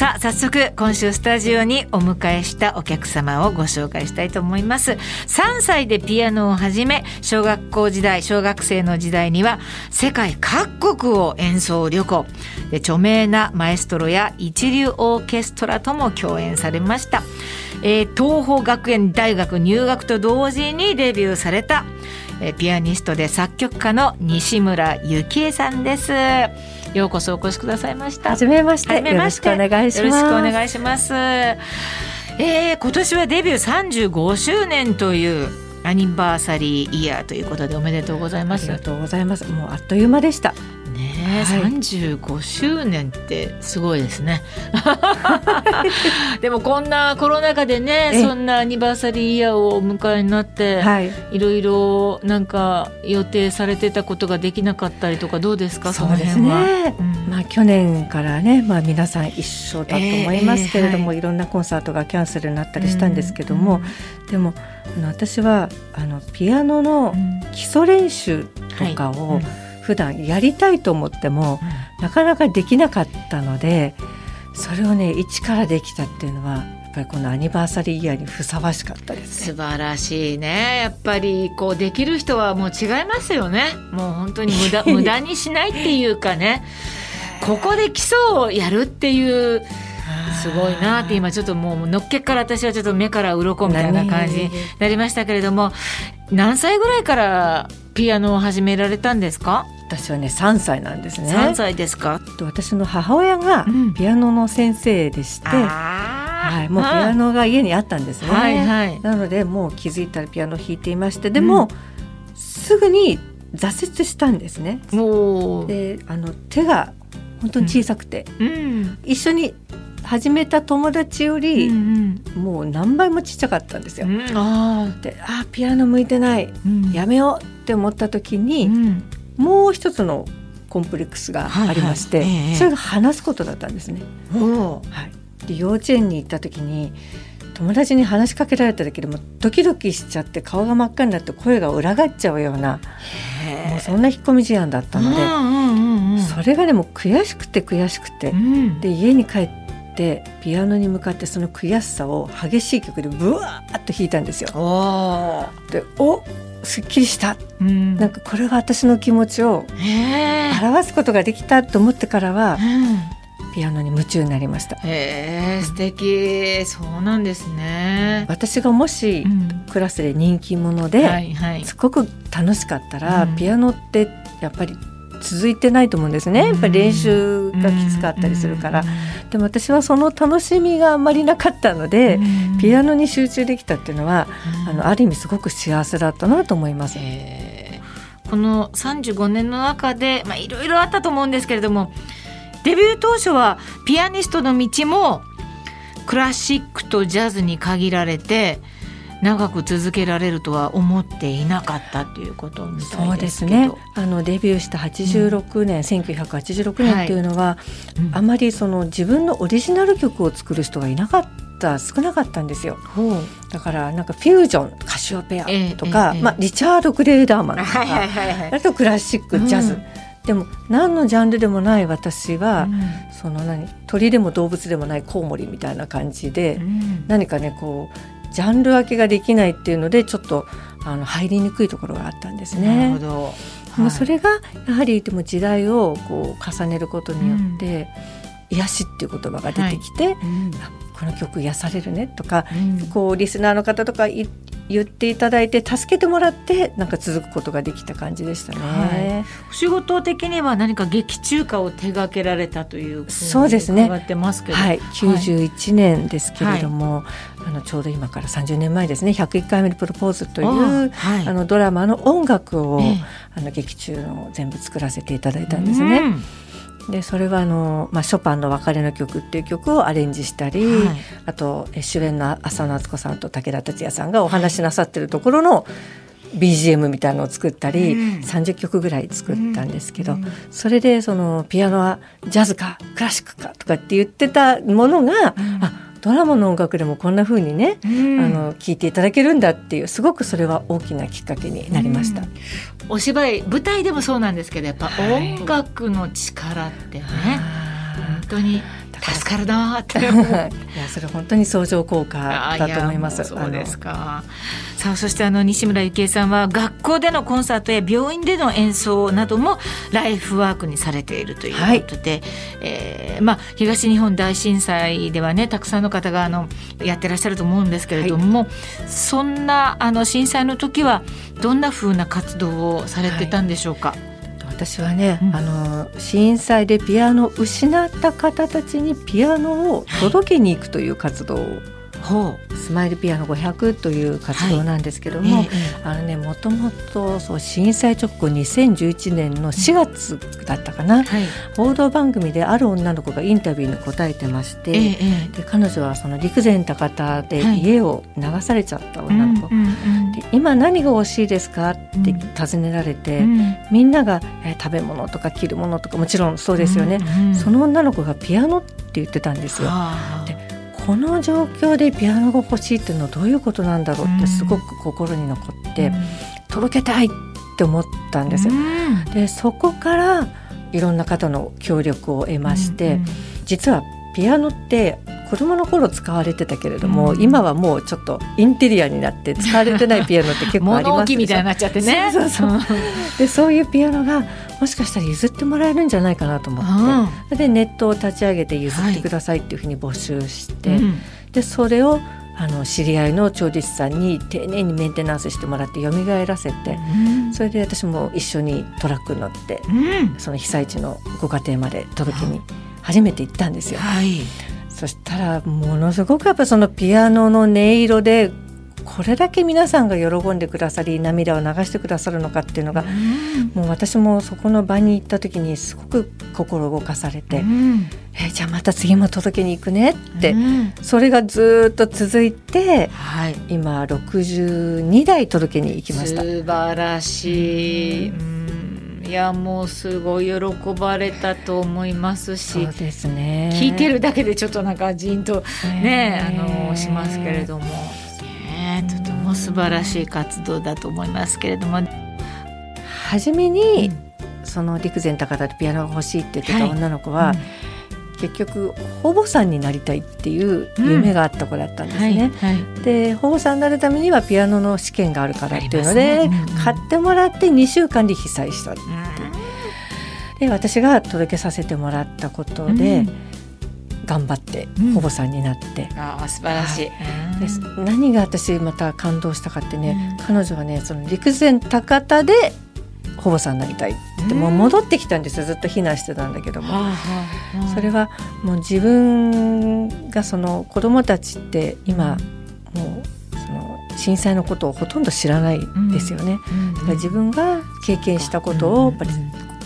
さあ早速今週スタジオにお迎えしたお客様をご紹介したいと思います。3歳でピアノを始め小学校時代小学生の時代には世界各国を演奏旅行。で著名なマエストロや一流オーケストラとも共演されました、えー、東邦学園大学入学と同時にデビューされた、えー、ピアニストで作曲家の西村幸恵さんです。ようこそお越しくださいました。はじめまして。よろしくお願いします。よろしくお願いします。えー、今年はデビュー35周年というアニバーサリーイヤーということでおめでとうございます。ありがとうございます。もうあっという間でした。ね、はい、35周年ってすごいですね。でもこんなコロナ禍でねそんなアニバーサリーイヤーをお迎えになって、はい、いろいろなんか予定されてたことができなかったりとかどうですか？そうですね、うん、まあ、去年からね、まあ、皆さん一緒だと思いますけれども、えーはい、いろんなコンサートがキャンセルになったりしたんですけども、うん。うん、でもあの私はあのピアノの基礎練習とかを、はい普段やりたいと思っても、うん、なかなかできなかったのでそれをね一からできたっていうのはやっぱりこのアニバーサリーイヤーにふさわしかったです、ね、素晴らしいね。やっぱりこうできる人はもう違いますよね。もう本当に無駄 無駄にしないっていうかね。ここで基礎をやるっていうすごいなって今ちょっともうのっけから私はちょっと目から鱗みたいな感じになりましたけれども何歳ぐらいからピアノを始められたんですか？私はね3歳なんですね。3歳ですか？私の母親がピアノの先生でして、うん、はい、もうピアノが家にあったんですね、はいはい、なのでもう気づいたらピアノ弾いていましてでも、うん、すぐに挫折したんですね。であの手が本当に小さくて、うん、一緒に始めた友達より、うんうん、もう何倍もちっちゃかったんですよ。うん、あであピアノ向いてない、うん、やめようって思った時に、うん、もう一つのコンプレックスがありまして、はいはいそれが話すことだったんですね。はい、で幼稚園に行った時に友達に話しかけられただけでもドキドキしちゃって顔が真っ赤になって声が裏返っちゃうようなもうそんな引っ込み思案だったので、うんうんうん、それがでも悔しくて悔しくて、うん、で家に帰ってピアノに向かってその悔しさを激しい曲でブワーッと弾いたんですよ。でおすっきりした、うん、なんかこれが私の気持ちを表すことができたと思ってからは、ピアノに夢中になりました。へえ素敵。そうなんですね。私がもしクラスで人気者で、はいはい、すごく楽しかったら、ピアノってやっぱり続いてないと思うんですね。やっぱり練習がきつかったりするから、でも私はその楽しみがあんまりなかったので、ピアノに集中できたっていうのは、あのある意味すごく幸せだったなと思います。この35年の中でいろいろあったと思うんですけれどもデビュー当初はピアニストの道もクラシックとジャズに限られて長く続けられるとは思っていなかったということみたいですね。あのデビューした86年、うん、1986年っていうのは、はいうん、あまりその自分のオリジナル曲を作る人がいなかった少なかったんですよ。だからなんかフュージョンカシオペアとか、えええ、まあリチャード・グレーダーマンとか、あとクラシックジャズ。うん。でも何のジャンルでもない私は、うん、その何鳥でも動物でもないコウモリみたいな感じで、うん、何かねこうジャンル分けができないっていうのでちょっとあの入りにくいところがあったんですね。なるほど。はい、それがやはりでも時代をこう重ねることによって、うん、癒しっていう言葉が出てきて、はい。うん、この曲癒されるねとか、うん、こうリスナーの方とか言っていただいて助けてもらってなんか続くことができた感じでしたね。はい、お仕事的には何か劇中歌を手掛けられたというそうですね。ってますけど、はい、91年ですけれども、はい、あのちょうど今から30年前ですね。101回目のプロポーズという、はい、あのドラマの音楽を、えあの劇中の全部作らせていただいたんですね。うんでそれはあの、まあ、ショパンの「別れの曲」っていう曲をアレンジしたり、はい、あと主演の浅野敦子さんと武田鉄矢さんがお話しなさってるところの BGM みたいのを作ったり、うん、30曲ぐらい作ったんですけど、うん、それでそのピアノはジャズかクラシックかとかって言ってたものが、うん、あドラマの音楽でもこんな風にね、うん、あの聞いていただけるんだっていうすごくそれは大きなきっかけになりました。うん、お芝居舞台でもそうなんですけどやっぱ音楽の力ってね、はい、本当に助かるなって。いやそれ本当に相乗効果だと思います。そうですか。さあそしてあの西村幸恵さんは学校でのコンサートや病院での演奏などもライフワークにされているということで、はい、えー、まあ、東日本大震災ではねたくさんの方があのやってらっしゃると思うんですけれども、はい、そんなあの震災の時はどんなふうな活動をされてたんでしょうか、はい私はね、うん、あの震災でピアノを失った方たちにピアノを届けに行くという活動をスマイルピアノ500という活動なんですけども、はい。えあのねもともとそう震災直後2011年の4月だったかな、はい、報道番組である女の子がインタビューに答えてまして、えで彼女はその陸前高田で家を流されちゃった女の子、で今何が欲しいですか？って尋ねられて、うん、みんなが、えー、食べ物とか着るものとかもちろんそうですよね、うんうん、その女の子がピアノって言ってたんですよ。でこの状況でピアノが欲しいっていうのはどういうことなんだろうってすごく心に残って、届けたいって思ったんです。よ。でそこからいろんな方の協力を得まして、実はピアノって子供の頃使われてたけれども、うん、今はもうちょっとインテリアになって使われてないピアノって結構ありますみたいになっちゃってね。そうそうでそういうピアノがもしかしたら譲ってもらえるんじゃないかなと思って、でネットを立ち上げて譲ってくださいっていうふうに募集して、はい、でそれをあの知り合いの調理師さんに丁寧にメンテナンスしてもらって蘇らせて、うん、それで私も一緒にトラックに乗って、うん、その被災地のご家庭まで届けに初めて行ったんですよ。はいそしたらものすごくやっぱそのピアノの音色でこれだけ皆さんが喜んでくださり涙を流してくださるのかっていうのが、うん、もう私もそこの場に行った時にすごく心動かされて、うん、えじゃあまた次も届けに行くねって、うん、それがずっと続いて、はい、今62台届けに行きました。素晴らしい、いやもうすごい喜ばれたと思いますしそうですね。聞いてるだけでちょっとなんかじんとね、え。ー、あのしますけれども、ね、とても素晴らしい活動だと思いますけれども。初めに、うん、その陸前高田でピアノが欲しいって言ってた女の子は、はいうん結局保母さんになりたいっていう夢があった子だったんですね。うんはいはい、で保母さんになるためにはピアノの試験があるからっていうので、ね。うん、買ってもらって2週間で被災したって。で私が届けさせてもらったことで、頑張って保母さんになって、うん、あ素晴らしい、はい、何が私また感動したかってね、彼女はねその陸前高田で保母さんになりたいって言ってもう戻ってきたんですよ。ずっと避難してたんだけども、それはもう自分がその子供たちって今もうその震災のことをほとんど知らないですよね。だから自分が経験したことをやっぱり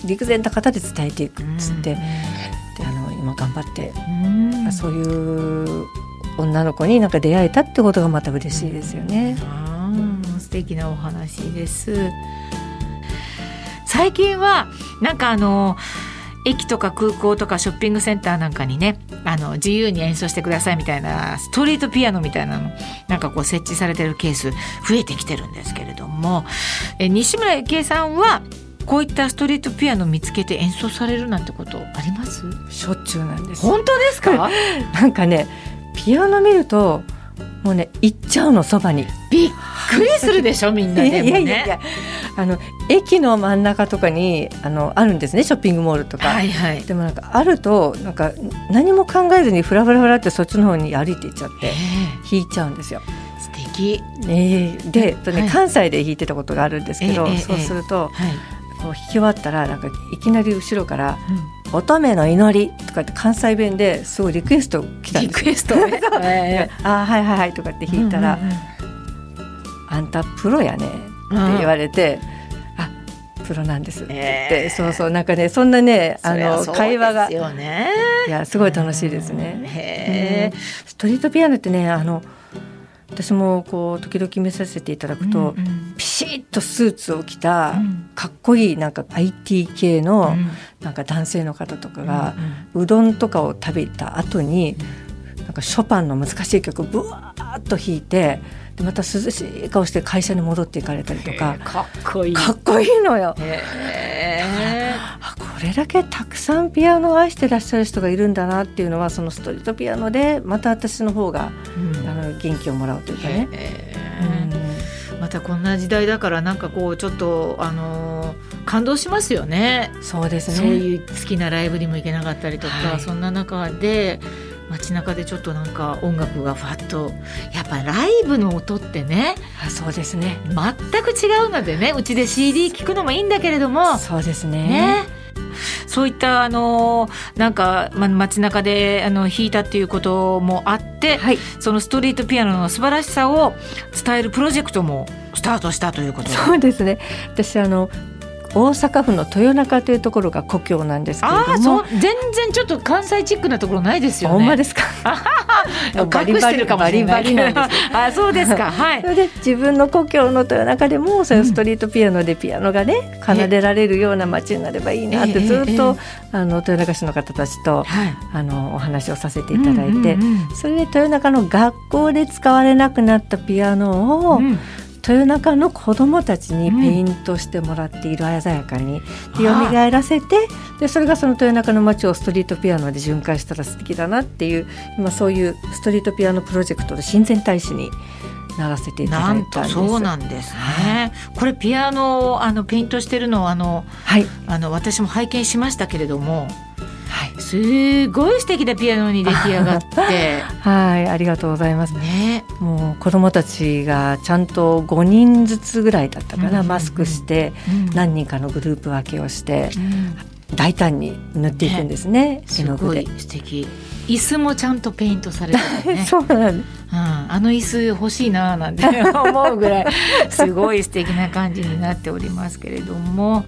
陸前高田で伝えていくっつって、であの今頑張って、そういう女の子になんか出会えたってことがまた嬉しいですよね。素敵なお話です。最近はなんかあの駅とか空港とかショッピングセンターなんかにねあの自由に演奏してくださいみたいなストリートピアノみたいなのなんかこう設置されてるケース増えてきてるんですけれどもえ西村幸恵さんはこういったストリートピアノ見つけて演奏されるなんてことあります？しょっちゅうなんです。本当ですか？なんかねピアノ見るともうね行っちゃうのそばに。びっくりするでしょみんなでもね。いやいやいやあの駅の真ん中とかにあのあるんですねショッピングモールとか、はいはい、でもなんかあるとなんか何も考えずにふらふらふらってそっちの方に歩いていっちゃって引いちゃうんですよ。素敵、え。ー、で、とね、はい、関西で弾いてたことがあるんですけど、えー、そうすると、はい、こう弾き終わったらなんかいきなり後ろから「うん、乙女の祈り」とかって関西弁ですごいリクエスト来たんですリクエスト、えー、あはいはいはいとかって弾いたら「うんうんうん、あんたプロやね」って言われて。うんプロなんですって、えー、そうそうなんかねそんなねあの会話が、ね、いやすごい楽しいですね。うん、ストリートピアノってねあの私もこう時々見させていただくと、うんうん、ピシッとスーツを着た、かっこいいなんか IT 系の、なんか男性の方とかが、うどんとかを食べた後に、なんかショパンの難しい曲をブワーッと弾いて。でまた涼しい顔して会社に戻っていかれたりとかかっこいいかっこいいのよ。あこれだけたくさんピアノを愛してらっしゃる人がいるんだなっていうのはそのストリートピアノでまた私の方が、うん、あの元気をもらうというかね。うん、またこんな時代だからなんかこうちょっとあの感動しますよね。そうですね。そういう好きなライブにも行けなかったりとか、はい、そんな中で。街中でちょっとなんか音楽がファッとやっぱライブの音ってねあそうですね。全く違うのでねうちで CD 聴くのもいいんだけれども。そうですね。ね。そういったあのなんか、ま、街中であの弾いたっていうこともあって、はい、そのストリートピアノの素晴らしさを伝えるプロジェクトもスタートしたということそうですね。私あの大阪府の豊中というところが故郷なんですけれども。全然ちょっと関西チックなところないですよね。ほんまですか？隠してるかもしれない。あそうですか。はい。それで自分の故郷の豊中でもそういうストリートピアノでピアノがね奏でられるような街になればいいなってずっと、あの豊中市の方たちと、あのお話をさせていただいて、それで豊中の学校で使われなくなったピアノを、豊中の子どもたちにペイントしてもらって色鮮やかに、うん、蘇らせてでそれがその豊中の街をストリートピアノで巡回したら素敵だなっていう今そういうストリートピアノプロジェクトの親善大使にならせていただいたんです。そうなんですね、これピアノあのペイントしてるのあの、はい、あの私も拝見しましたけれどもはい、すごい素敵なピアノに出来上がって。はいありがとうございます。ね。もう子供たちがちゃんと5人ずつぐらいだったかな、うんマスクして何人かのグループ分けをして、うん、大胆に塗っていくんですね、絵の具で。素敵。椅子もちゃんとペイントされてね。そうなんうん、あの椅子欲しいななんて思うぐらいすごい素敵な感じになっておりますけれども